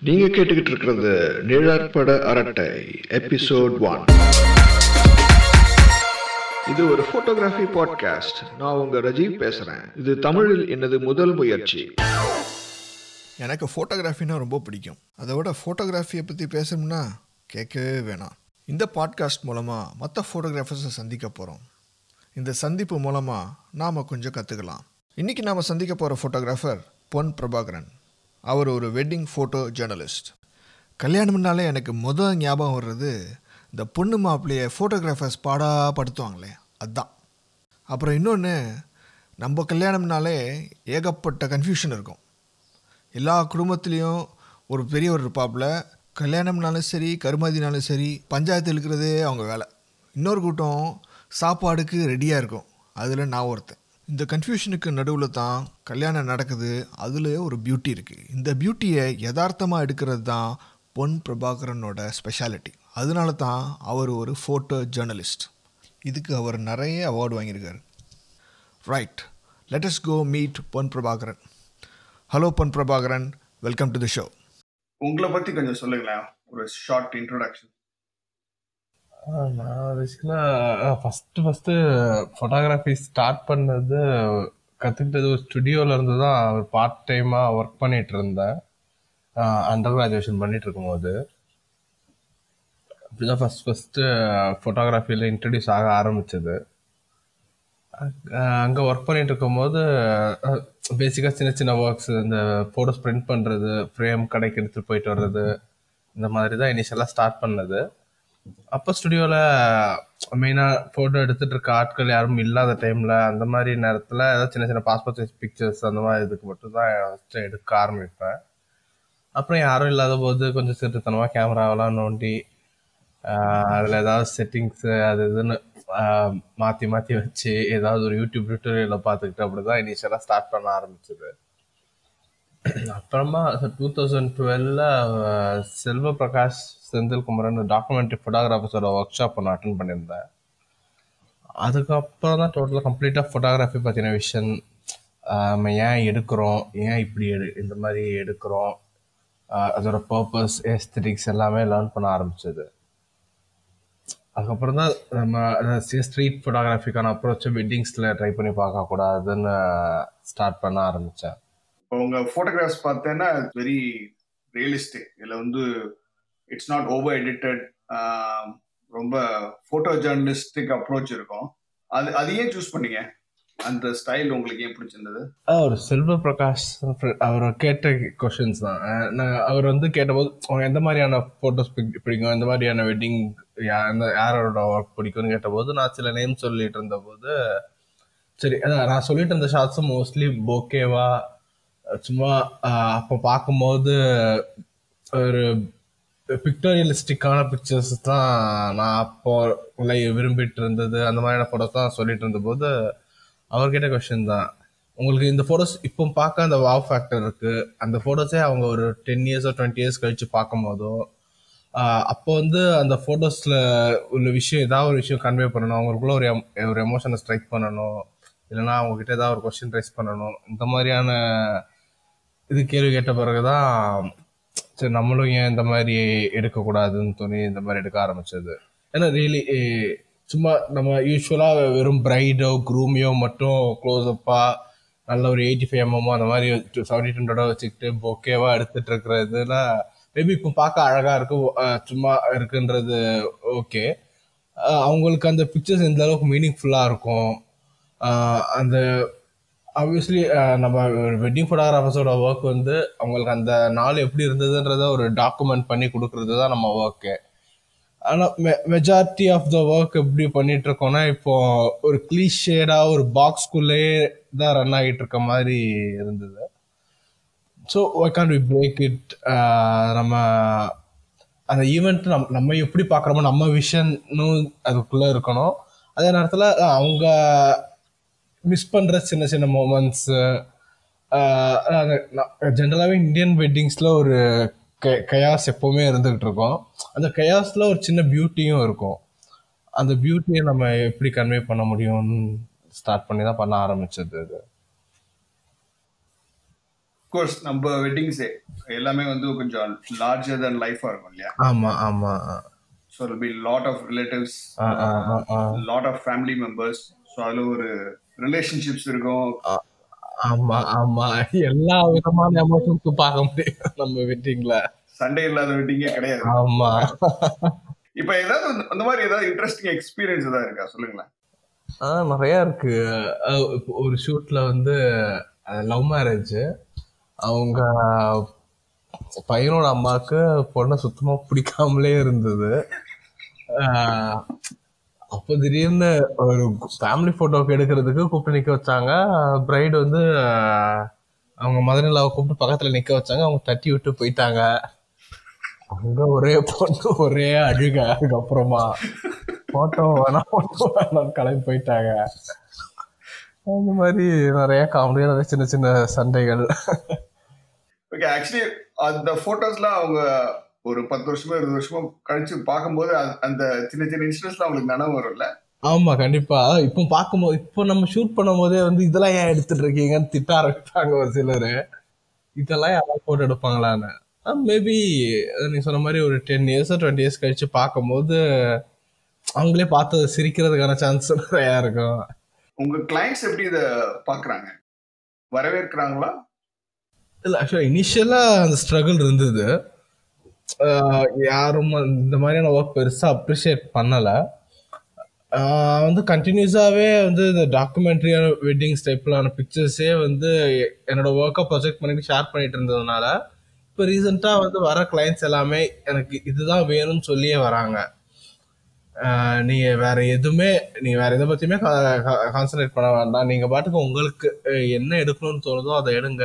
நீங்க கேட்டுக்கிட்டு இருக்கிறது நிழற்பட அரட்டை எபிசோட் ஒன் இது ஒரு போட்டோகிராஃபி பாட்காஸ்ட் நான் உங்க ரஜீவ் பேசுறேன். இது தமிழில் எனது முதல் முயற்சி. எனக்கு ஃபோட்டோகிராஃபினா ரொம்ப பிடிக்கும். அதை விட ஃபோட்டோகிராஃபியை பற்றி பேசணும்னா கேட்கவே வேணாம். இந்த பாட்காஸ்ட் மூலமாக மற்ற ஃபோட்டோகிராஃபர்ஸை சந்திக்க போகிறோம் இந்த சந்திப்பு மூலமாக நாம் கொஞ்சம் கற்றுக்கலாம் இன்றைக்கி நாம் சந்திக்க போகிற ஃபோட்டோகிராஃபர் பொன் பிரபாகரன். அவர் ஒரு வெட்டிங் ஃபோட்டோ ஜேர்னலிஸ்ட் கல்யாணம்னாலே எனக்கு முதல் ஞாபகம் வர்றது இந்த பொண்ணு மாப்பிள்ளைய ஃபோட்டோகிராஃபர்ஸ் பாடா படுத்துவாங்களே அதுதான் அப்புறம் இன்னொன்று நம்ம கல்யாணம்னாலே ஏகப்பட்ட கன்ஃபியூஷன் இருக்கும். எல்லா குடும்பத்துலேயும் ஒரு பெரியவர் இருப்பாப்புல கல்யாணம்னாலும் சரி கருமாதினாலும் சரி பஞ்சாயத்து இழுக்கிறதே அவங்க வேலை. இன்னொரு கூட்டம் சாப்பாடுக்கு ரெடியாக இருக்கும். அதில் நான் ஒருத்தன். இந்த கன்ஃபியூஷனுக்கு நடுவில் தான் கல்யாணம் நடக்குது. அதில் ஒரு பியூட்டி இருக்குது இந்த பியூட்டியை யதார்த்தமாக எடுக்கிறது தான் பொன் பிரபாகரனோட ஸ்பெஷாலிட்டி அதனால தான் அவர் ஒரு ஃபோட்டோ ஜேர்னலிஸ்ட் இதுக்கு அவர் நிறைய அவார்டு வாங்கியிருக்காரு. Right lettuce go meet Pon Prabhakaran. Hello Pon Prabhakaran. Welcome to the show உங்களை பற்றி கொஞ்சம் சொல்லுங்களேன். ஒரு ஷார்ட் இன்ட்ரோடக்ஷன் நான் பேசிக்கலாக ஃபஸ்ட்டு ஃபஸ்ட்டு ஃபோட்டோகிராஃபி ஸ்டார்ட் பண்ணது கற்றுக்கிட்டது ஒரு ஸ்டுடியோவில் இருந்து தான் ஒரு பார்ட் டைமாக ஒர்க் பண்ணிட்டு இருந்தேன். அண்டர் கிராஜுவேஷன் பண்ணிட்டு இருக்கும்போது. அப்படிதான் ஃபஸ்ட் ஃபஸ்ட்டு ஃபோட்டோகிராஃபியில் இன்ட்ரடியூஸ் ஆக ஆரம்பித்தது அங்கே ஒர்க் பண்ணிட்டு இருக்கும்போது பேசிக்காக சின்ன சின்ன ஒர்க்ஸ் இந்த ஃபோட்டோஸ் பிரிண்ட் பண்ணுறது ஃப்ரேம் கடைக்கு எடுத்துகிட்டு போயிட்டு வர்றது இந்த மாதிரி தான் இனிஷியலாக ஸ்டார்ட் பண்ணது. அப்போ ஸ்டுடியோவில் மெயினாக ஃபோட்டோ எடுத்துகிட்டு இருக்க ஆட்கள் யாரும் இல்லாத டைமில் அந்த மாதிரி நேரத்தில் ஏதாவது சின்ன சின்ன பாஸ்போர்ட் சைஸ் பிக்சர்ஸ் அந்த மாதிரி இதுக்கு மட்டும் தான் ஃபஸ்ட்டு எடுக்க ஆரம்பிப்பேன். அப்புறம் யாரும் இல்லாத போது கொஞ்சம் சிறுத்தனமாக கேமராவெல்லாம் நோண்டி அதில் ஏதாவது செட்டிங்ஸு அது இதுன்னு மாற்றி மாற்றி வச்சு ஏதாவது ஒரு யூடியூப் டியூட்டோரியலில் பார்த்துக்கிட்டு அப்படி தான் இனிஷியலாக ஸ்டார்ட் பண்ண ஆரம்பிச்சது. அப்புறமா டூ தௌசண்ட் டுவெல்ல செல்வ பிரகாஷ் செந்தில்குமரன் டாக்குமெண்ட்ரி ஃபோட்டோகிராஃபர்ஸோட ஒர்க் ஷாப் ஒன்று அட்டன் பண்ணியிருந்தேன். அதுக்கப்புறம் தான் டோட்டலாக கம்ப்ளீட்டாக ஃபோட்டோகிராஃபி பற்றின விஷன் நம்ம ஏன் எடுக்கிறோம்? ஏன் இப்படி எடு இந்த மாதிரி எடுக்கிறோம்? அதோட பர்பஸ் எஸ்தட்டிக்ஸ் எல்லாமே லேர்ன் பண்ண ஆரம்பிச்சது. அதுக்கப்புறம் தான் நம்ம ஸ்ட்ரீட் ஃபோட்டோகிராஃபிக்கான அப்ரோச்சை வெட்டிங்ஸில் ட்ரை பண்ணி பார்க்கக்கூடாதுன்னு ஸ்டார்ட் பண்ண ஆரம்பித்தேன் இப்போ உங்க போட்டோகிராஃப்ஸ் பார்த்தேன்னா வெரி ரியலிஸ்டிக் இதில் வந்து இட்ஸ் நாட் ஓவர் எடிட்டட் ரொம்ப ஃபோட்டோ ஜேர்னலிஸ்டிக் அப்ரோச் இருக்கும். அது அது ஏன் சூஸ் பண்ணீங்க? அந்த ஸ்டைல் உங்களுக்கு ஏன் பிடிச்சிருந்தது? அவர் செல்வ பிரகாஷ் அவர் கேட்ட கொஷின்ஸ் தான். நான் அவர் வந்து கேட்டபோது அவங்க எந்த மாதிரியான ஃபோட்டோஸ் பிடிக்கும்? எந்த மாதிரியான வெட்டிங் யாரோட ஒர்க் பிடிக்கும்னு கேட்டபோது நான் சில நேம் சொல்லிட்டு இருந்தபோது சரி நான் சொல்லிட்டு இருந்த ஷார்ட்ஸும் மோஸ்ட்லி போக்கேவா சும்மா அப்போ பார்க்கும்போது ஒரு பிக்டோரியலிஸ்டிக்கான பிக்சர்ஸ் தான் நான் அப்போ விரும்பிட்டு இருந்தது அந்த மாதிரியான ஃபோட்டோஸ் தான் சொல்லிட்டு இருந்தபோது அவர்கிட்ட கொஷின் தான். உங்களுக்கு இந்த ஃபோட்டோஸ் இப்போ பார்க்க அந்த வாவ் ஃபேக்டர் இருக்கு. அந்த ஃபோட்டோஸே அவங்க ஒரு டென் இயர்ஸோ டுவெண்ட்டி இயர்ஸ் கழிச்சு பார்க்கும் போதோ அப்போ வந்து அந்த ஃபோட்டோஸில் உள்ள விஷயம் ஏதாவது ஒரு விஷயம் கன்வே பண்ணணும். அவங்களுக்குள்ள ஒரு ஒரு எமோஷனை ஸ்ட்ரைக் பண்ணணும். இல்லைன்னா அவங்ககிட்ட ஏதாவது ஒரு கொஸ்டின் ரைஸ் பண்ணணும். இந்த மாதிரியான இது கேள்வி கேட்ட பிறகு தான் சரி நம்மளும் ஏன் இந்த மாதிரி எடுக்கக்கூடாதுன்னு தோணி இந்த மாதிரி எடுக்க ஆரம்பிச்சது. ஏன்னா ரியலி சும்மா நம்ம யூஸ்வலாக வெறும் பிரைடோ குரூமியோ மட்டும் க்ளோஸ்அப்பாக நல்ல ஒரு எயிட்டி ஃபைவ் எம்எம்மோ அந்த மாதிரி செவன்டி ஹண்ட்ரடோ வச்சுக்கிட்டு பொக்கேவாக எடுத்துட்டு இருக்கிற மேபி இப்போ பார்க்க அழகாக இருக்கும் சும்மா இருக்குன்றது ஓகே அவங்களுக்கு அந்த பிக்சர்ஸ் எந்த அளவுக்கு மீனிங்ஃபுல்லாக இருக்கும் அந்த ஆப்வியஸ்லி uh, நம்ம வெட்டிங் ஃபோட்டோகிராஃபர்ஸோட ஒர்க் வந்து அவங்களுக்கு அந்த நாள் எப்படி இருந்ததுன்றத ஒரு டாக்குமெண்ட் பண்ணி கொடுக்கறது தான் நம்ம ஒர்க்கு ஆனால் மெ மெஜாரிட்டி ஆஃப் த ஒர்க் எப்படி பண்ணிட்டு இருக்கோம்னா இப்போ ஒரு கிளீஷேடாக ஒரு பாக்ஸ்குள்ளேயே தான் ரன் ஆகிட்டு இருக்க மாதிரி இருந்தது. So why can we break it நம்ம அந்த ஈவெண்ட் நம் நம்ம எப்படி பார்க்குறோமோ நம்ம விஷனும் அதுக்குள்ளே இருக்கணும். அதே நேரத்தில் அவங்க மிஸ் பண்ணுற சின்ன சின்ன மூமெண்ட்ஸு ஜென்ரலாகவே இந்தியன் வெட்டிங்ஸில் ஒரு கயாஸ் எப்போவுமே இருந்துகிட்டு இருக்கோம். அந்த கயாஸில் ஒரு சின்ன பியூட்டியும் இருக்கும். அந்த பியூட்டியை நம்ம எப்படி கன்வே பண்ண முடியும்னு ஸ்டார்ட் பண்ணி தான் பண்ண ஆரம்பிச்சது அது. கோர்ஸ் நம்ம வெட்டிங்ஸே எல்லாமே வந்து கொஞ்சம் லார்ஜர் than லைஃபா இருக்கும் இல்லையா? ஆமா ஆமா so be lot of relatives. Lot of family members so அதுல ஒரு ரிலேஷன்ஷிப்ஸ் இருக்கும். ஆமா ஆமா. எல்லா விதமான எமோஷன்ஸும் பார்க்க முடியும் நம்ம வெட்டிங்ல. சண்டே இல்லாத வெட்டிங்கே கிடையாது. ஆமா. இப்போ ஏதாவது அந்த- மாதிரி ஏதாவது இன்ட்ரெஸ்டிங் எக்ஸ்பீரியன்ஸ் ஏதாவது இருக்கா? சொல்லுங்களேன். ஆ நிறைய இருக்கு. ஒரு ஷூட்ல வந்து லவ் மேரேஜ் அவங்க பையனோட அம்மாவுக்கு பொண்ணை சுத்தமா பிடிக்காமலே இருந்தது. அப்போ திடீர்னு ஒரு ஃபேமிலி போட்டோக்கு எடுக்கிறதுக்கு கூப்பிட்டு நிக்க வச்சாங்க. பிரைடு வந்து அவங்க மதனிலாவை கூப்பிட்டு பக்கத்துல நிக்க வச்சாங்க. அவங்க தட்டி விட்டு போயிட்டாங்க. அங்க ஒரே பொண்ணு ஒரே அழுக. அதுக்கப்புறமா போட்டோ வேணாம் போட்டோ வேணாம் கிளம்பி போயிட்டாங்க. அந்த மாதிரி நிறைய காமெடியாக நிறைய சின்ன சின்ன சண்டைகள். ஓகே ஆக்சுவலி அந்த போட்டோஸ்லாம் அவங்க ஒரு பத்து வருஷமோ இருபது வருஷமோ கழிச்சு பார்க்கும்போது அந்த- சின்ன சின்ன இன்சிடென்ட்ஸ்லாம் அவங்களுக்கு நினைவு வரும்ல? ஆமா கண்டிப்பா. இப்போ பார்க்கும்போது இப்போ நம்ம ஷூட் பண்ணும் போதே வந்து இதெல்லாம் ஏன் எடுத்துட்டு இருக்கீங்கன்னு திட்ட ஆரம்பிப்பாங்க ஒரு சிலர். இதெல்லாம் யாராவது போட்டோ எடுப்பாங்களான்னு. மேபி நீ சொன்ன மாதிரி ஒரு டென் இயர்ஸ் டுவெண்ட்டி இயர்ஸ் கழிச்சு பார்க்கும்போது அவங்களே பார்த்து சிரிக்கிறதுக்கான சான்ஸ் நிறையா இருக்கும். உங்க கிளைண்ட்ஸ் எப்படி இதை பாக்குறாங்க வரவேற்கிறாங்களா? இல்ல ஆக்சுவலா இனிஷியலா அந்த ஸ்ட்ரகிள் இருந்தது. யாரும் இந்த மாதிரியான ஒர்க் பெருசாக அப்ரிஷியேட் பண்ணலை. வந்து கண்டினியூஸாகவே வந்து இந்த டாக்குமெண்ட்ரியான வெட்டிங்ஸ் டைப்லான பிக்சர்ஸே வந்து என்னோட ஒர்க்கை ப்ரொஜெக்ட் பண்ணிட்டு ஷேர் பண்ணிட்டு இருந்ததுனால இப்போ ரீசெண்டாக வந்து வர கிளைண்ட்ஸ் எல்லாமே எனக்கு இதுதான் வேணும்னு சொல்லியே வராங்க. நீங்கள் வேறு வேற எதுவுமே நீங்கள் வேற எதை பற்றியுமே கான்சென்ட்ரேட் பண்ண வேண்டாம். நீங்கள் பாட்டுக்கு உங்களுக்கு என்ன எடுக்கணும்னு தோணுதோ அதை எடுங்க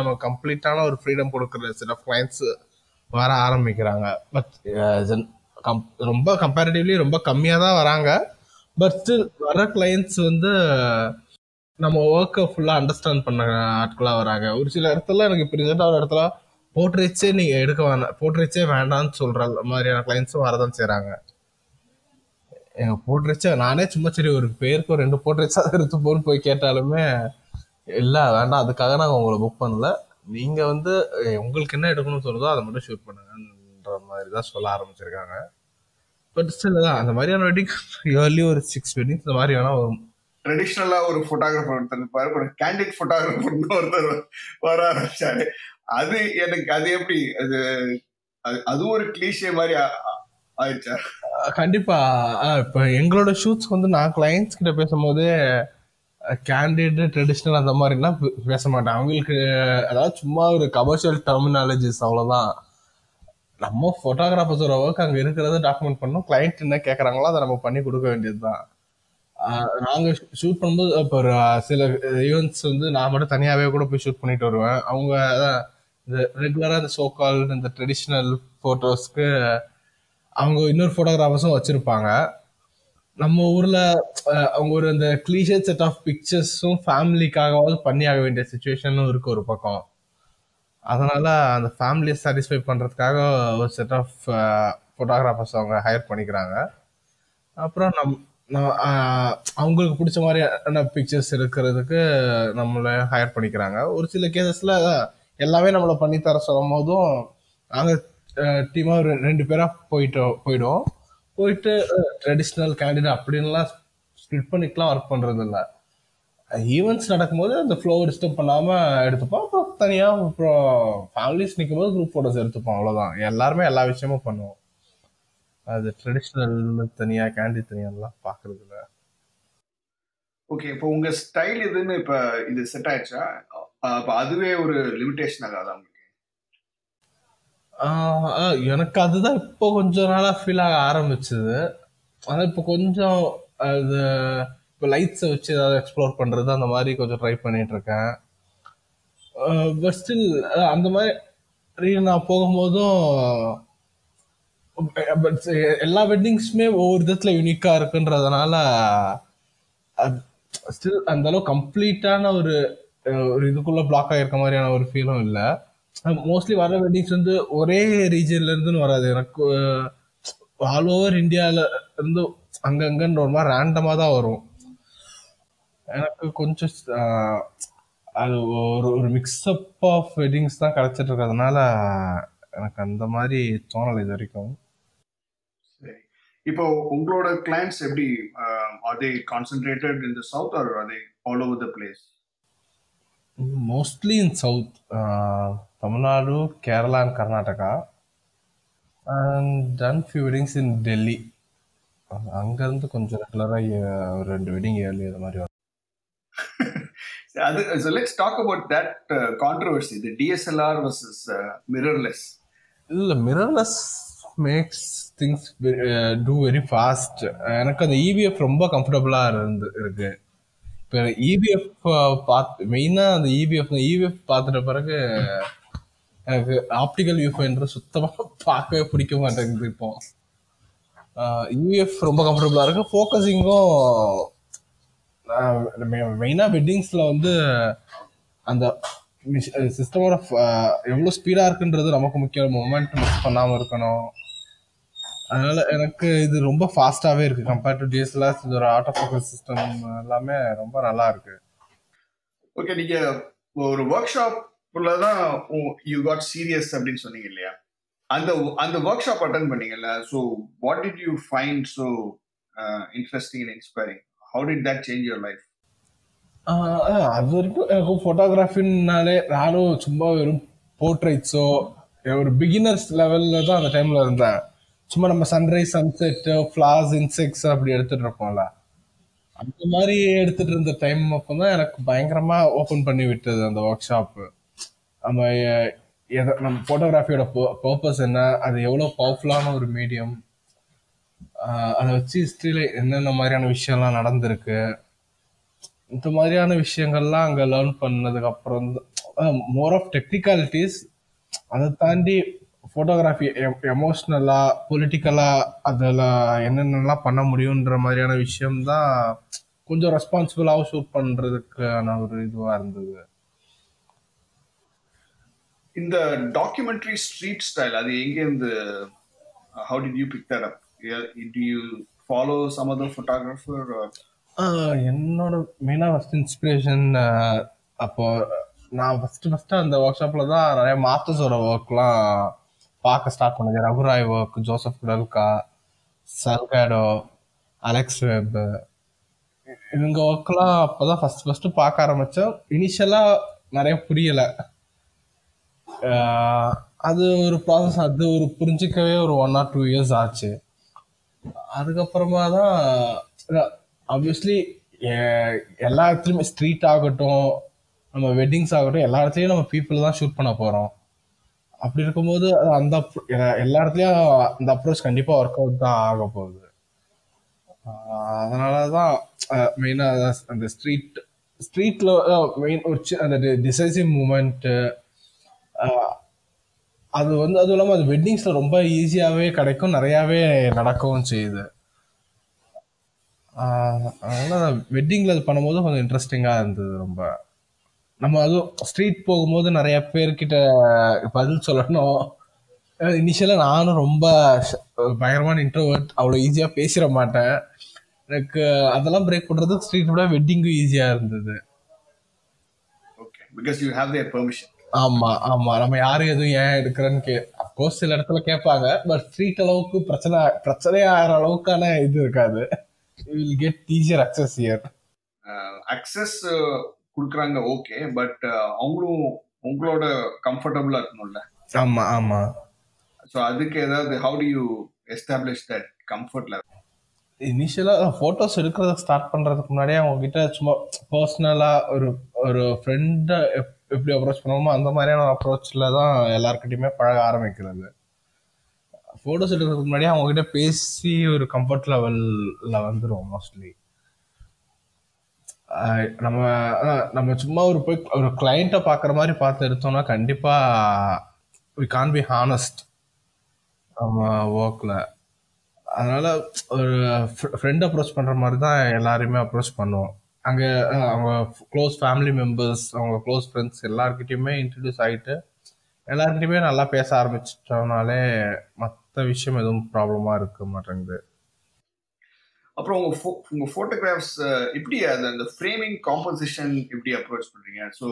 நம்ம கம்ப்ளீட்டான ஒரு ஃப்ரீடம் கொடுக்குற சில கிளைண்ட்ஸு வர ஆரம்பிக்கிறாங்க. பட் uh, ரொம்ப கம்பேரிட்டிவ்லி ரொம்ப கம்மியாக தான் வராங்க. பட் ஸ்டில் வர கிளைண்ட்ஸ் வந்து நம்ம ஒர்க்கை ஃபுல்லாக அண்டர்ஸ்டாண்ட் பண்ண ஆட்களாக வராங்க. ஒரு சில இடத்துல எனக்கு இப்போ ரீசெண்டாக ஒரு இடத்துல போர்ட்ரேட்ஸே நீங்கள் எடுக்க வேணாம் போர்ட்ரேட்ஸே வேண்டாம்னு சொல்கிற மாதிரியான கிளைண்ட்ஸும் வரதான் செய்கிறாங்க எங்க போர்ட்ரேட்ஸே நானே சும்மா சரி ஒரு பேருக்கு ஒரு ரெண்டு போர்ட்ரேட்ஸா எடுத்து போன்னு போய் கேட்டாலுமே இல்லை வேண்டாம் அதுக்காக நாங்கள் உங்களை புக் பண்ணல. நீங்க வந்து உங்களுக்கு என்ன எடுக்கணும்னு சொல்லுதோ அதை மட்டும் ஷூட் பண்ணுங்கன்ற மாதிரி தான் சொல்ல ஆரம்பிச்சிருக்காங்க. பட் ஸ்டில் தான் அந்த மாதிரியான வெட்டிங் இயர்லி ஒரு சிக்ஸ் வெட்டிங்ஸ் இந்த மாதிரி வேணா வரும். ட்ரெடிஷ்னலா ஒரு போட்டோகிராஃபர் ஒருத்தர் இருப்பாரு ஒரு கேண்டிட் போட்டோகிராஃபர்னு ஒருத்தர் வர ஆரம்பிச்சாரு. அது எனக்கு அது எப்படி அது அது- ஒரு கிளீஷே மாதிரி ஆயிடுச்சா? கண்டிப்பா. இப்ப எங்களோட ஷூட்ஸ் வந்து நான் கிளைண்ட்ஸ் கிட்ட பேசும்போது கேண்டிட் ட்ரெடிஷ்னல் அந்த மாதிரிலாம் பேச மாட்டேன் அவங்களுக்கு அதாவது சும்மா ஒரு கமர்ஷியல் டெர்மினாலஜிஸ் அவ்வளோதான் நம்ம ஃபோட்டோகிராஃபர்ஸோட ஒர்க் அங்கே இருக்கிறத டாக்குமெண்ட் பண்ணணும். கிளைண்ட் என்ன கேட்குறாங்களோ அதை நம்ம பண்ணி கொடுக்க வேண்டியது தான் நாங்கள் ஷூட் பண்ணும்போது இப்போ ஒரு சில ஈவெண்ட்ஸ் வந்து நான் மட்டும் தனியாகவே கூட போய் ஷூட் பண்ணிட்டு வருவேன். அவங்க அதான் இந்த ரெகுலராக இந்த சோக்கால் இந்த ட்ரெடிஷ்னல் ஃபோட்டோஸ்க்கு அவங்க இன்னொரு ஃபோட்டோகிராஃபர்ஸும் வச்சுருப்பாங்க. நம்ம ஊரில் அவங்க ஒரு அந்த கிளீஷர் செட் ஆஃப் பிக்சர்ஸும் ஃபேமிலிக்காகவாவது பண்ணி ஆக வேண்டிய சுச்சுவேஷனும் இருக்கு ஒரு பக்கம். அதனால அந்த ஃபேமிலியை சாட்டிஸ்ஃபை பண்றதுக்காக ஒரு செட் ஆஃப் ஃபோட்டோகிராஃபர்ஸ் அவங்க ஹையர் பண்ணிக்கிறாங்க. அப்புறம் நம் அவங்களுக்கு பிடிச்ச மாதிரியான பிக்சர்ஸ் எடுக்கிறதுக்கு நம்மளை ஹையர் பண்ணிக்கிறாங்க. ஒரு சில கேசஸ்ல எல்லாமே நம்மளை பண்ணி தர சொல்லும் போதும் நாங்கள் டீமாக ஒரு ரெண்டு பேராக போயிட்டோம் போயிடுவோம். போயிட்டு ட்ரெடிஷ்னல் கேண்டிடேட் அப்படின்லாம் ஸ்ப்ளிட் பண்ணிக்கலாம் ஒர்க் பண்ணுறது இல்லை ஈவெண்ட்ஸ் நடக்கும்போது அந்த ஃப்ளோ டிஸ்டர்ப் பண்ணாமல் எடுத்துப்போம். அப்புறம் தனியாக அப்புறம் ஃபேமிலிஸ் நிற்கும் போது குரூப் ஃபோட்டோஸ் எடுத்துப்போம். அவ்வளோதான் எல்லாருமே எல்லா விஷயமும் பண்ணுவோம். அது ட்ரெடிஷ்னல் தனியாக கேண்டி தனியாலாம் பார்க்கறது இல்லை ஓகே இப்போ உங்கள் ஸ்டைல் இதுன்னு இப்போ இது செட் ஆயிடுச்சா? அப்போ அதுவே ஒரு லிமிடேஷன் ஆகாது உங்களுக்கு? எனக்கு அதுதான் இப்போ கொஞ்ச நாளாக ஃபீல் ஆக ஆரம்பிச்சது. ஆனால் இப்போ கொஞ்சம் அது இப்போ லைட்ஸை வச்சு ஏதாவது எக்ஸ்ப்ளோர் பண்ணுறது அந்த மாதிரி கொஞ்சம் ட்ரை பண்ணிட்டு இருக்கேன் பட் ஸ்டில் அந்த மாதிரி நான் போகும்போதும் பட் எல்லா வெட்டிங்ஸுமே ஒவ்வொரு விதத்தில் யூனிக்காக இருக்குன்றதுனால ஸ்டில் அந்த அளவு கம்ப்ளீட்டான ஒரு ஒரு இதுக்குள்ள பிளாக் ஆகிருக்க மாதிரியான ஒரு ஃபீலும் இல்லை. மோஸ்ட்லி வர வெட்டிங்ஸ் வந்து ஒரே ரீஜன்ல இருந்துன்னு வராது. எனக்கு ஆல் ஓவர் இந்தியால இருந்து அங்கங்கன்ற ஒரு மாதிரி ரேண்டமா தான் வரும். எனக்கு கொஞ்சம் அது ஒரு ஒரு மிக்ஸ்அப் ஆஃப் வெட்டிங்ஸ் தான் கிடைச்சிட்டு இருக்கிறதுனால எனக்கு அந்த மாதிரி தோணலை இது வரைக்கும். சரி. இப்போ உங்களோட கிளைண்ட்ஸ் எப்படி are they concentrated in the south or are they all over the place mostly in south Tamil Nadu Kerala and Karnataka and done few weddings in Delhi அங்கேருந்து கொஞ்சம் ரெகுலராக ஒரு ரெண்டு வெட்டிங் ஏர்லி அது மாதிரி வரும். அது so let's talk about that uh, controversy the DSLR versus uh, mirrorless. இல்லை mirrorless makes things too very fast எனக்கு அந்த இபிஎஃப் ரொம்ப கம்ஃபர்டபுளாக இருந்து இருக்கு. இப்போ இபிஎஃப் பார்த்து மெயினாக அந்த இபிஎஃப் இபிஎஃப் பார்த்துட்ட பிறகு எனக்கு ஆப்டிக்கல் வியூ ஃபைண்டர் சுத்தமாக பார்க்கவே பிடிக்க மாட்டேங்குது இப்போ. யூஎஃப் ரொம்ப கம்ஃபர்டபுளாக இருக்கு. ஃபோக்கஸிங்கும் மெயினாக வெட்டிங்ஸில் வந்து அந்த சிஸ்டமோட எவ்வளோ ஸ்பீடாக இருக்குன்றது நமக்கு முக்கியம். மொமெண்ட் மிஸ் பண்ணாமல் இருக்கணும். அதனால் எனக்கு இது ரொம்ப ஃபாஸ்ட்டாகவே இருக்குது கம்பேர்ட் டு டிஎஸ்எல்ஆர் இது ஒரு ஆட்டோ ஃபோக்கஸ் சிஸ்டம் எல்லாமே ரொம்ப நல்லா இருக்கு. ஓகே நீங்கள் ஒரு ஒர்க் ஷாப் தான் யூ காட் சீரியஸ் அப்படின்னு சொன்னீங்க இல்லையா? அந்த அந்த workshop attend பண்ணீங்கல்ல so what did you find so interesting and inspiring how did that change your life அது வரைக்கும் எனக்கு ஃபோட்டோகிராஃபின்னாலே நானும் சும்மா வெறும் போர்ட்ரைட்ஸோ ஒரு பிகினர்ஸ் லெவலில் தான் அந்த டைமில் இருந்தேன். சும்மா நம்ம சன்ரைஸ் சன்செட்டு ஃப்ளார்ஸ் இன்செக்ட்ஸ் அப்படி எடுத்துகிட்டு இருப்போம்ல. அந்த மாதிரி எடுத்துகிட்டு இருந்த டைம் அப்போ தான் எனக்கு பயங்கரமாக ஓப்பன் பண்ணி விட்டது அந்த ஒர்க் ஷாப்பு நம்ம எதை நம்ம ஃபோட்டோகிராஃபியோட பர்பஸ் என்ன அது எவ்வளோ பவர்ஃபுல்லான ஒரு மீடியம் அதை வச்சு ஹிஸ்ட்ரியில் என்னென்ன மாதிரியான விஷயம்லாம் நடந்திருக்கு. இந்த மாதிரியான விஷயங்கள்லாம் அங்கே லேர்ன் பண்ணதுக்கப்புறம் மோர் ஆஃப் டெக்னிக்காலிட்டிஸ் அதை தாண்டி ஃபோட்டோகிராஃபி எமோஷ்னலாக பொலிட்டிக்கலாக அதில் என்னென்னலாம் பண்ண முடியுன்ற மாதிரியான விஷயம் தான் கொஞ்சம் ரெஸ்பான்சிபிளாகவும் ஷூட் பண்ணுறதுக்கான ஒரு இதுவாக இருந்தது. இந்த டாக்குமெண்ட்ரி ஸ்ட்ரீட் ஸ்டைல் அது எங்கேருந்து how did you pick that up do you follow some other photographer என்னோட மெயினாக ஃபஸ்ட் இன்ஸ்பிரேஷன் அப்போ நான் ஃபஸ்ட்டு ஃபஸ்ட்டு அந்த ஒர்க் ஷாப்பில் தான் நிறைய மாத்தஸோட ஒர்க்லாம் பார்க்க ஸ்டார்ட் பண்ணது ரகுராய் work Joseph Koudelka Salgado Alex Webb இவங்க ஒர்க்லாம் அப்போ தான் ஃபஸ்ட் ஃபஸ்ட்டு பார்க்க ஆரம்பித்தோம் இனிஷியலாக நிறைய புரியலை. அது ஒரு ப்ராசஸ் அது ஒரு புரிஞ்சிக்கவே ஒரு ஒன் ஆர் டூ இயர்ஸ் ஆச்சு. அதுக்கப்புறமா தான் ஆப்வியஸ்லி எல்லா இடத்துலையுமே ஸ்ட்ரீட் ஆகட்டும் நம்ம வெட்டிங்ஸ் ஆகட்டும் எல்லா இடத்துலையும் நம்ம பீப்புள் தான் ஷூட் பண்ண போகிறோம் அப்படி இருக்கும்போது அது அந்த எல்லா இடத்துலையும் அந்த அப்ரோச் கண்டிப்பாக ஒர்க் அவுட் தான் ஆக போகுது. அதனால தான் மெயினாக அந்த ஸ்ட்ரீட் ஸ்ட்ரீட்டில் மெயின் ஒரு அந்த டிசைசிவ் மூமெண்ட்டு அது வந்து அதுவும் இல்லாமல் அது வெட்டிங்ஸில் ரொம்ப ஈஸியாகவே கிடைக்கும் நிறையாவே நடக்கவும் செய்யுது. அதனால் வெட்டிங்கில் அது பண்ணும்போது கொஞ்சம் இன்ட்ரெஸ்டிங்காக இருந்தது ரொம்ப. நம்ம அதுவும் ஸ்ட்ரீட் போகும்போது நிறைய பேர்கிட்ட பதில் சொல்லணும். இனிஷியலாக நானும் ரொம்ப பயங்கரமான இன்ட்ரோவர்ட் அவ்வளோ ஈஸியாக பேசிட மாட்டேன். எனக்கு அதெல்லாம் பிரேக் பண்ணுறதுக்கு ஸ்ட்ரீட் விட வெட்டிங்கும் ஈஸியாக இருந்தது. Okay because you have their permission ஆமா ஆமா. நம்ம யாரும் எதுவும் ஏன் எடுக்கிறேன்னு கே அப்கோர்ஸ் சில இடத்துல கேட்பாங்க பட் ஸ்ட்ரீட் அளவுக்கு பிரச்சனை பிரச்சனை ஆகிற அளவுக்கான இது இருக்காது. Will get easier access year access கொடுக்குறாங்க ஓகே பட் அவங்களும் உங்களோட கம்ஃபர்டபுளா இருக்கணும்ல. ஆமா ஆமா. ஸோ அதுக்கு ஏதாவது how do you establish that comfort level இனிஷியலாக ஃபோட்டோஸ் எடுக்கிறத ஸ்டார்ட் பண்ணுறதுக்கு முன்னாடியே அவங்க கிட்ட சும்மா பர்சனலாக ஒரு ஒரு ஃப்ரெண்டை எப்படி அப்ரோச் பண்ணுவோமோ அந்த மாதிரியான அப்ரோச்சில் தான் எல்லாருக்கிட்டையுமே பழக ஆரம்பிக்கிறது. ஃபோட்டோஸ் எடுக்கிறதுக்கு முன்னாடியே அவங்கக்கிட்ட பேசி ஒரு கம்ஃபர்ட் லெவலில் வந்துடும் மோஸ்ட்லி நம்ம நம்ம சும்மா ஒரு போய் ஒரு கிளைண்ட்டை பார்க்குற மாதிரி பார்த்து எடுத்தோம்னா கண்டிப்பாக வி கான் பி ஹானஸ்ட் நம்ம ஒர்க்கில் அதனால் ஒரு ஃப்ரெண்ட் அப்ரோச் பண்ணுற மாதிரி தான் எல்லாரையுமே அப்ரோச் பண்ணுவோம். அங்க அவங்க க்ளோஸ் ஃபேமிலி மெம்பர்ஸ் அவங்க க்ளோஸ் ஃப்ரெண்ட்ஸ் எல்லாருக்கிட்டேயுமே இன்ட்ரடியூஸ் ஆகிட்டு எல்லாருக்கிட்டையுமே நல்லா பேச ஆரம்பிச்சிட்டோம்னாலே மற்ற விஷயம் எதுவும் ப்ராப்ளமாக இருக்க மாட்டேங்குது. அப்புறம் உங்க ஃபோ உங்க ஃபோட்டோகிராஃப்ஸ் எப்படி அது அந்த ஃப்ரேமிங் காம்போசிஷன் எப்படி அப்ரோச் பண்றீங்க? ஸோ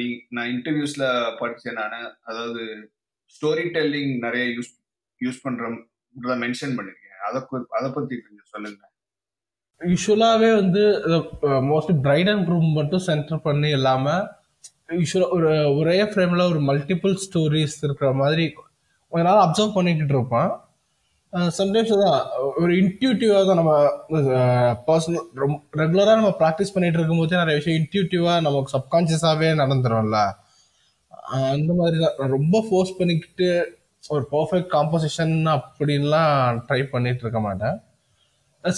நீ நான் இன்டர்வியூஸ்ல படிச்சேன் நான். அதாவது ஸ்டோரி டெல்லிங் நிறைய யூஸ் யூஸ் பண்ற மென்ஷன் பண்ணிருக்கேன். அதை அதை பத்தி கொஞ்சம் சொல்லுங்க. யூஸ்வலாகவே வந்து மோஸ்ட்லி பிரைட் அண்ட் க்ரூம் மட்டும் சென்டர் பண்ணி இல்லாமல் யூஸ்வலாக ஒரு ஒரே ஃப்ரேமில் ஒரு மல்டிபிள் ஸ்டோரிஸ் இருக்கிற மாதிரி கொஞ்ச நாள் அப்சர்வ் பண்ணிக்கிட்டு இருப்பான். சம்டைம்ஸ் தான் ஒரு இன்ட்யூட்டிவாக தான் நம்ம பர்சனல் ரொம்ப ரெகுலராக நம்ம ப்ராக்டிஸ் பண்ணிட்டு இருக்கும்போதே நிறைய விஷயம் இன்ட்யூட்டிவாக நமக்கு சப்கான்ஷியஸாகவே நடந்துரும்ல. அந்த மாதிரி தான். நான் ரொம்ப ஃபோர்ஸ் பண்ணிக்கிட்டு ஒரு பர்ஃபெக்ட் காம்போசிஷன் அப்படின்லாம் ட்ரை பண்ணிட்டு இருக்க மாட்டேன்.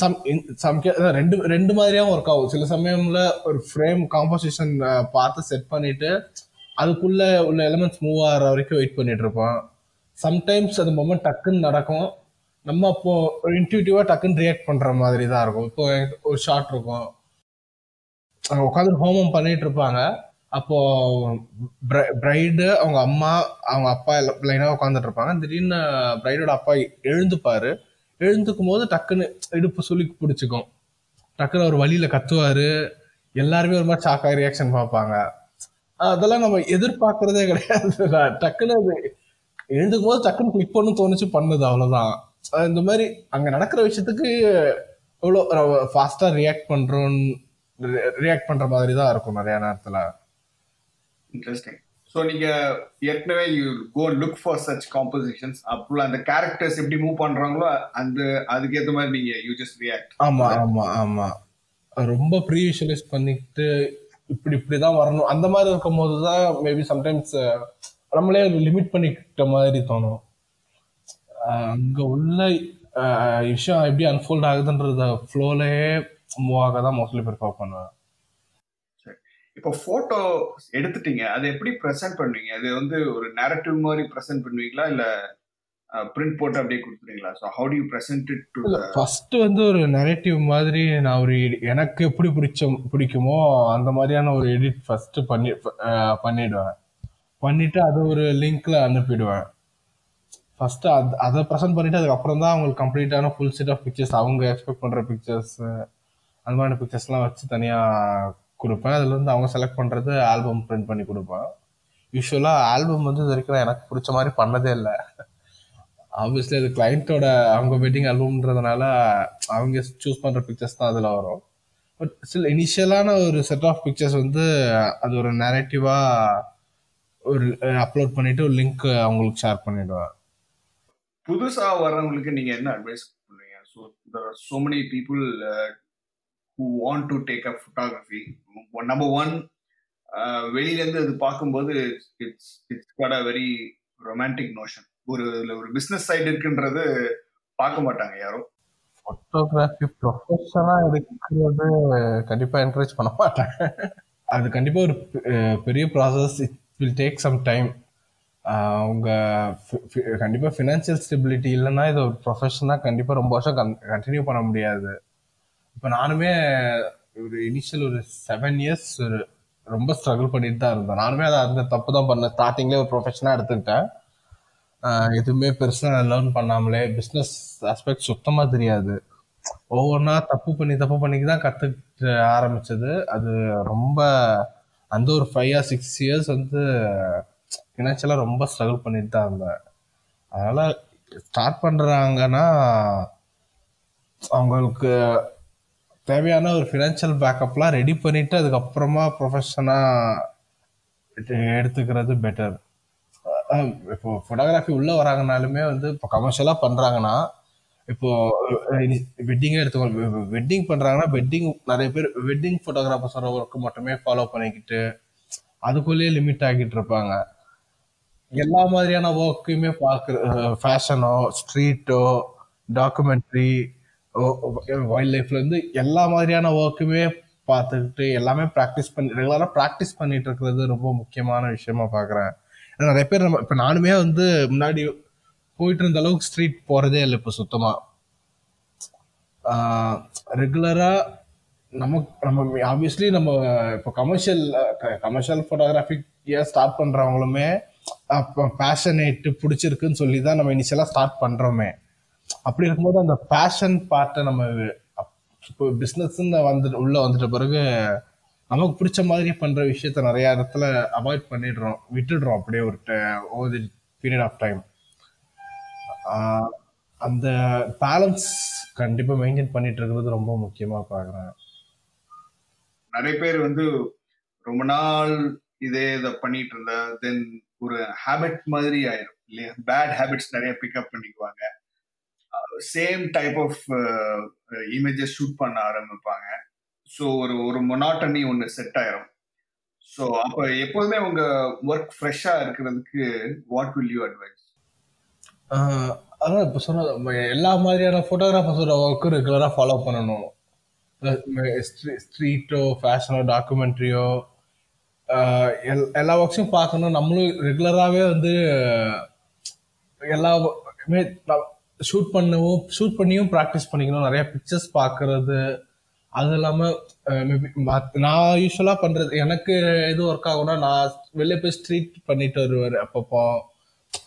சம் சம் ரெண்டு ரெண்டு மாதிரியாகவும் ஒர்க் ஆகும். சில சமயம்ல ஒரு ஃப்ரேம் காம்போசிஷன் பார்த்து செட் பண்ணிட்டு அதுக்குள்ள உள்ள எலிமெண்ட்ஸ் மூவ் ஆகிற வரைக்கும் வெயிட் பண்ணிட்டு இருப்போம். சம்டைம்ஸ் அது மொமெண்ட் டக்குன்னு நடக்கும். நம்ம அப்போ இன்ட்யூட்டிவா டக்குன்னு ரியாக்ட் பண்ற மாதிரி தான் இருக்கும். இப்போ ஒரு ஷார்ட் இருக்கும். அவங்க உட்காந்து ஹோமம் பண்ணிட்டு இருப்பாங்க. அப்போ பிரைடு அவங்க அம்மா அவங்க அப்பா லைனாக உட்காந்துட்டு இருப்பாங்க. திடீர்னு பிரைடோட அப்பா எழுந்துப்பாரு. எழுந்துக்கும் போது டக்குன்னு இடுப்பு சுளி பிடிச்சிக்கும். டக்குன்னு அவர் வழியில கத்துவாரு. எல்லாருமே ஒரு மாதிரி ஷாக்காக ரியாக்ஷன் பார்ப்பாங்க. அதெல்லாம் நம்ம எதிர்பார்க்கறதே கிடையாது. டக்குன்னு அது எழுந்துக்கும் போது டக்குன்னு கிளிக் பண்ணு தோணுச்சு பண்ணுது அவ்வளவுதான். இந்த மாதிரி அங்க நடக்கிற விஷயத்துக்கு எவ்வளோ ஃபாஸ்டா ரியாக்ட் பண்றோம் ரியாக்ட் பண்ற மாதிரி தான் இருக்கும் நிறைய நேரத்துல. இன்ட்ரெஸ்டிங் ஸோ நீங்கள் ஏற்கனவே you go look for such compositions அப்புறம் அந்த கேரக்டர்ஸ் எப்படி மூவ் பண்ணுறாங்களோ அந்த அதுக்கேற்ற மாதிரி நீங்கள் யூ ஜஸ்ட் ரியாக்ட் ஆமாம் ஆமாம் ஆமாம் ரொம்ப ப்ரீவிஷுவலைஸ் பண்ணிட்டு இப்படி தான் வரணும். அந்த மாதிரி இருக்கும் போது தான் மேபி சம்டைம்ஸ் நம்மளே லிமிட் பண்ணிக்கிட்ட மாதிரி தோணும். அங்கே உள்ள விஷயம் எப்படி அன்ஃபோல்ட் ஆகுதுன்றத ஃப்ளோலயே மூவ் ஆக தான் மோஸ்ட்லி ப்ரிஃபர் பண்ணுவேன். இப்போ போட்டோ எடுத்துட்டீங்க அதை எப்படி ப்ரெசென்ட் பண்ணுவீங்க? அது வந்து ஒரு நேரட்டிவ் மாதிரி ப்ரெசென்ட் பண்ணுவீங்களா? இல்ல பிரிண்ட் போட்டு அப்படியே கொடுத்துருவீங்களா? So how to present it to first வந்து ஒரு நெரேட்டிவ் மாதிரி நான் ஒரு எனக்கு எப்படி பிடிச்ச பிடிக்குமோ அந்த மாதிரியான ஒரு எடிட் ஃபர்ஸ்ட் பண்ணி பண்ணிடுவேன். பண்ணிட்டு அதை ஒரு லிங்க்ல அனுப்பிடுவேன். ஃபர்ஸ்ட் அது அதை ப்ரெசென்ட் பண்ணிட்டு அதுக்கப்புறம் தான் அவங்களுக்கு கம்ப்ளீட்டான ஃபுல் செட் ஆஃப் பிக்சர்ஸ் அவங்க எக்ஸ்பெக்ட் பண்ற பிக்சர்ஸ் அந்த மாதிரி பிக்சர்ஸ்லாம் வச்சு தனியா கொடுப்பேன். அதுல இருந்து அவங்க செலக்ட் பண்றது ஆல்பம் பிரிண்ட் பண்ணி கொடுப்பேன். யூஸ்வலா ஆல்பம் வந்து இது வரைக்கும் எனக்கு பிடிச்ச மாதிரி பண்ணதே இல்லை. ஆப்வியஸ்லி அது கிளைண்ட்டோட அவங்க வெட்டிங் ஆல்பம்ன்றதுனால அவங்க சூஸ் பண்ற பிக்சர்ஸ் தான் அதுல வரும். பட் ஸ்டில் இனிஷியலான ஒரு செட் ஆஃப் பிக்சர்ஸ் வந்து அது ஒரு நேரட்டிவா ஒரு அப்லோட் பண்ணிட்டு ஒரு லிங்க் அவங்களுக்கு ஷேர் பண்ணிடுவேன். புதுசா வர்றவங்களுக்கு நீங்க என்ன அட்வைஸ் பண்ணுவீங்க? So so many people who want to take up photography number one uh, வெளியிலேருந்து அது பார்க்கும்போது it's it's got a very romantic notion ஒரு இதில் ஒரு பிஸ்னஸ் சைடு இருக்குன்றது பார்க்க மாட்டாங்க யாரும். ஃபோட்டோகிராஃபி ப்ரொஃபஷனா இருக்கிறது கண்டிப்பா என்கரேஜ் பண்ண மாட்டாங்க. அது கண்டிப்பா ஒரு பெ- பெரிய process it will take some time அவங்க கண்டிப்பாக ஃபினான்ஷியல் ஸ்டெபிலிட்டி இல்லைன்னா இது ஒரு ப்ரொஃபஷனாக கண்டிப்பாக ரொம்ப வருஷம் கன் கண்டினியூ பண்ண முடியாது. இப்போ நானுமே ஒரு இனிஷியல் ஒரு செவன் இயர்ஸ் ஒரு ரொம்ப ஸ்ட்ரகிள் பண்ணிட்டு தான் இருந்தேன். நானுமே அதை அந்த தப்பு தான் பண்ணேன். ஸ்டார்டிங்லேயே ஒரு ப்ரொஃபஷனாக எடுத்துக்கிட்டேன். எதுவுமே பெருசாக லேர்ன் பண்ணாமலே பிஸ்னஸ் ஆஸ்பெக்ட் சுத்தமாக தெரியாது. ஒவ்வொன்றா தப்பு பண்ணி தப்பு பண்ணிக்கு தான் கற்றுக்கிட்டு ஆரம்பித்தது அது ரொம்ப அந்த ஒரு ஃபைவ் ஆர் சிக்ஸ் இயர்ஸ் வந்து ஃபினான்ஷியலாக ரொம்ப ஸ்ட்ரகிள் பண்ணிட்டு தான் இருந்தேன். அதனால் ஸ்டார்ட் பண்ணுறாங்கன்னா அவங்களுக்கு தேவையான ஒரு ஃபினான்ஷியல் பேக்கப்லாம் ரெடி பண்ணிவிட்டு அதுக்கப்புறமா ப்ரொஃபஷனாக எடுத்துக்கிறது பெட்டர் இப்போ ஃபோட்டோகிராஃபி உள்ளே வராங்கனாலுமே வந்து இப்போ கமர்ஷியலாக பண்ணுறாங்கன்னா இப்போது வெட்டிங்கே எடுத்துக்கோ வெட்டிங் பண்ணுறாங்கன்னா வெட்டிங் நிறைய பேர் வெட்டிங் ஃபோட்டோகிராஃபர்ஸோட ஒர்க்கு மட்டுமே ஃபாலோ பண்ணிக்கிட்டு அதுக்குள்ளேயே லிமிட் ஆகிட்டு இருப்பாங்க. எல்லா மாதிரியான ஒர்க்கையுமே பார்க்குற ஃபேஷனோ ஸ்ட்ரீட்டோ டாக்குமெண்ட்ரி வைல்ட் லைஃப்லேருந்து எல்லா மாதிரியான ஒர்க்குமே பார்த்துக்கிட்டு எல்லாமே ப்ராக்டிஸ் பண்ணி ரெகுலராக ப்ராக்டிஸ் பண்ணிட்டு இருக்கிறது ரொம்ப முக்கியமான விஷயமா பார்க்குறேன். நிறைய பேர் நம்ம இப்போ நானுமே வந்து முன்னாடி போயிட்டு இருந்த அளவுக்கு ஸ்ட்ரீட் போகிறதே இல்லை இப்போ சுத்தமாக ரெகுலராக நமக்கு நம்ம ஆப்வியஸ்லி நம்ம இப்போ கமர்ஷியல் கமர்ஷியல் ஃபோட்டோகிராஃபிக் ஸ்டார்ட் பண்ணுறவங்களுமே அப்போ பேஷனேட்டு பிடிச்சிருக்குன்னு சொல்லி தான் நம்ம இனிஷியலாக ஸ்டார்ட் பண்ணுறோமே அப்படி இருக்கும்போது அந்த பேஷன் பார்ட்டை நம்ம இப்போ பிஸ்னஸ்ன்னு வந்துட்டு உள்ள வந்துட்ட பிறகு நமக்கு பிடிச்ச மாதிரி பண்ற விஷயத்த நிறைய இடத்துல அவாய்ட் பண்ணிடுறோம் விட்டுடுறோம் அப்படியே ஒரு over the period of time அந்த பேலன்ஸ் கண்டிப்பா மெயின்டைன் பண்ணிட்டு இருக்கிறது ரொம்ப முக்கியமா பாக்குறேன். நிறைய பேர் வந்து ரொம்ப நாள் இதே இதை பண்ணிட்டு இருந்தா தென் ஒரு ஹேபிட் மாதிரி ஆயிரும் இல்லையா? பேட் ஹேபிட்ஸ் நிறைய பிக்கப் பண்ணிக்குவாங்க. Same type of images shoot பண்ண ஆரம்பிப்பாங்க. ஸோ ஒரு ஒரு மொனாட்டனி ஒன்று செட் ஆயிரும். ஸோ அப்போ எப்போதுமே உங்க ஒர்க் ஃப்ரெஷ்ஷாக இருக்கிறதுக்கு வாட் வில் யூ அட்வைஸ் அதான் இப்போ சொன்ன எல்லா மாதிரியான ஃபோட்டோகிராஃபர்ஸோட ஒர்க்கும் ரெகுலராக ஃபாலோ பண்ணணும். ஸ்ட்ரீட்டோ ஃபேஷனோ டாக்குமெண்ட்ரியோ எல்லா ஒர்க்ஸையும் பார்க்கணும். நம்மளும் ரெகுலராகவே வந்து எல்லா ஷூட் பண்ணவும் ஷூட் பண்ணியும் ப்ராக்டிஸ் பண்ணிக்கணும். நிறைய பிக்சர்ஸ் பார்க்கறது. அது இல்லாமல் மேபி நான் யூஸ்வலாக பண்ணுறது எனக்கு எது ஒர்க் ஆகும்னா நான் வெளியே போய் ஸ்ட்ரீட் பண்ணிட்டு வருவார் அப்பப்போ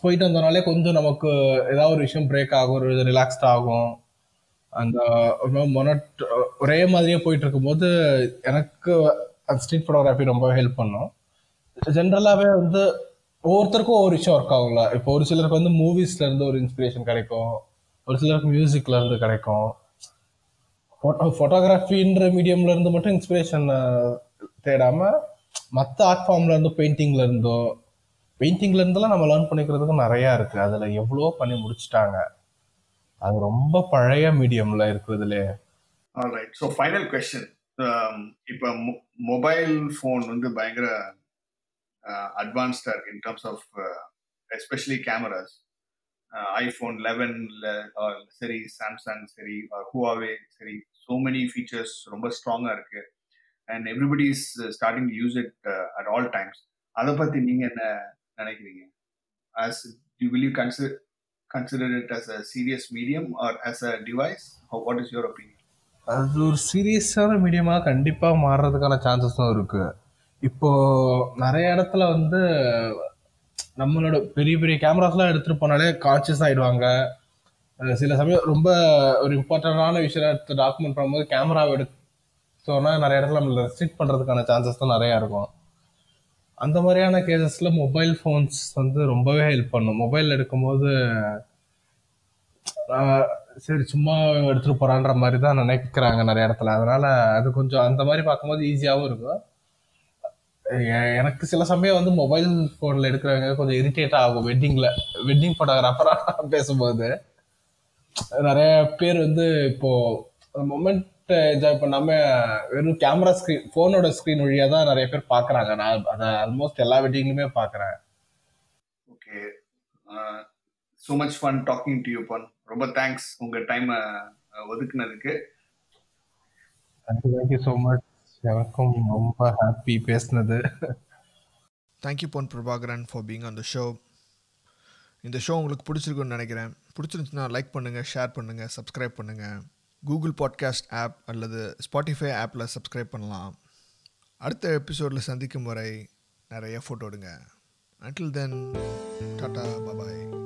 போயிட்டு வந்தனாலே கொஞ்சம் நமக்கு ஏதாவது ஒரு விஷயம் பிரேக் ஆகும் ஒரு ரிலாக்ஸ்ட் ஆகும். அந்த மொனட் ஒரே மாதிரியே போயிட்டு இருக்கும்போது எனக்கு அந்த ஸ்ட்ரீட் ஃபோட்டோகிராஃபி ரொம்ப ஹெல்ப் பண்ணும். ஜென்ரலாகவே வந்து ஒவ்வொருத்தருக்கும் ஒவ்வொரு விஷயம் ஒர்க் ஆகும்ல. இப்போ ஒரு சிலருக்கு வந்து மூவிஸ்ல இருந்து ஒரு இன்ஸ்பிரேஷன் கிடைக்கும். ஒரு சிலருக்கு மியூசிக்ல இருந்து கிடைக்கும். ஃபோட்டோ ஃபோட்டோகிராஃபின்ற மீடியம்ல இருந்து மட்டும் இன்ஸ்பிரேஷன் தேடாம மற்ற ஆர்ட் ஃபார்ம்ல இருந்து பெயிண்டிங்ல இருந்தோ பெயிண்டிங்ல இருந்தெல்லாம் நம்ம லேர்ன் பண்ணிக்கிறதுக்கு நிறைய இருக்கு. அதுல எவ்வளோ பண்ணி முடிச்சிட்டாங்க. அது ரொம்ப பழைய மீடியம்ல இருக்குதுலே ஸோ ஃபைனல் கொஸ்டின் இப்போ மொபைல் ஃபோன் வந்து பயங்கர அட்வான்ஸ்டாக இருக்கு in terms of especially cameras iPhone லெவன்ல சரி சாம்சங் சரி ஹுவாவே சரி ஸோ மெனி ஃபீச்சர்ஸ் ரொம்ப ஸ்ட்ராங்காக இருக்கு. And everybody is starting to use it at all times அதை பற்றி நீங்கள் என்ன நினைக்கிறீங்க? As you will you consider consider it as a serious medium or as a device what is your opinion அது ஒரு சீரியஸான மீடியமாக கண்டிப்பாக மாறுறதுக்கான சான்சஸும் இருக்கு. இப்போ நிறைய இடத்துல வந்து நம்மளோட பெரிய பெரிய கேமராஸ்லாம் எடுத்துட்டு போனாலே கான்சியஸ் ஆயிடுவாங்க. சில சமயம் ரொம்ப ஒரு இம்பார்ட்டண்டான விஷயம் எடுத்து டாக்குமெண்ட் பண்ணும்போது கேமரா எடுத்தோன்னா நிறைய இடத்துல நம்மள ரெஸ்ட்ரிக்ட் பண்ணுறதுக்கான சான்சஸ் தான் நிறையா இருக்கும். அந்த மாதிரியான கேசஸில் மொபைல் ஃபோன்ஸ் வந்து ரொம்பவே ஹெல்ப் பண்ணும். மொபைல் எடுக்கும்போது சரி சும்மா எடுத்துகிட்டு போகிறான்ற மாதிரி தான் நினைக்கிறாங்க நிறைய இடத்துல. அதனால் அது கொஞ்சம் அந்த மாதிரி பார்க்கும்போது ஈஸியாகவும் இருக்கும். எனக்கு சில சமயம் வந்து மொபைல் ஃபோனில் எடுக்கிறவங்க கொஞ்சம் இரிட்டேட் ஆகும் வெட்டிங்கில் வெட்டிங் ஃபோட்டோகிராஃபராக பேசும்போது. நிறைய பேர் வந்து இப்போ மொமெண்ட் என்ஜாய் பண்ணாம வெறும் கேமரா ஸ்க்ரீன் ஃபோனோட ஸ்க்ரீன் வழியா தான் நிறைய பேர் பார்க்கறாங்க. நான் அதை ஆல்மோஸ்ட் எல்லா வெட்டிங்லையுமே பார்க்கறேன். Okay so much fun talking to you Pon ரொம்ப தேங்க்ஸ் உங்க டைம் ஒதுக்குனதுக்கு. தேங்க்யூ ஸோ மச் எனக்கும் ரொம்ப ஹாப்பி பேசினது. Thank you Pon Prabhakaran for being on the show இந்த ஷோ உங்களுக்கு பிடிச்சிருக்குன்னு நினைக்கிறேன். பிடிச்சிருந்துச்சுன்னா லைக் பண்ணுங்கள் ஷேர் பண்ணுங்கள் சப்ஸ்கிரைப் பண்ணுங்கள் கூகுள் பாட்காஸ்ட் ஆப் அல்லது ஸ்பாட்டிஃபை ஆப்பில் சப்ஸ்கிரைப் பண்ணலாம். அடுத்த எபிசோடில் சந்திக்கும் வரை நிறைய ஃபோட்டோ எடுங்க. Until then tata bye bye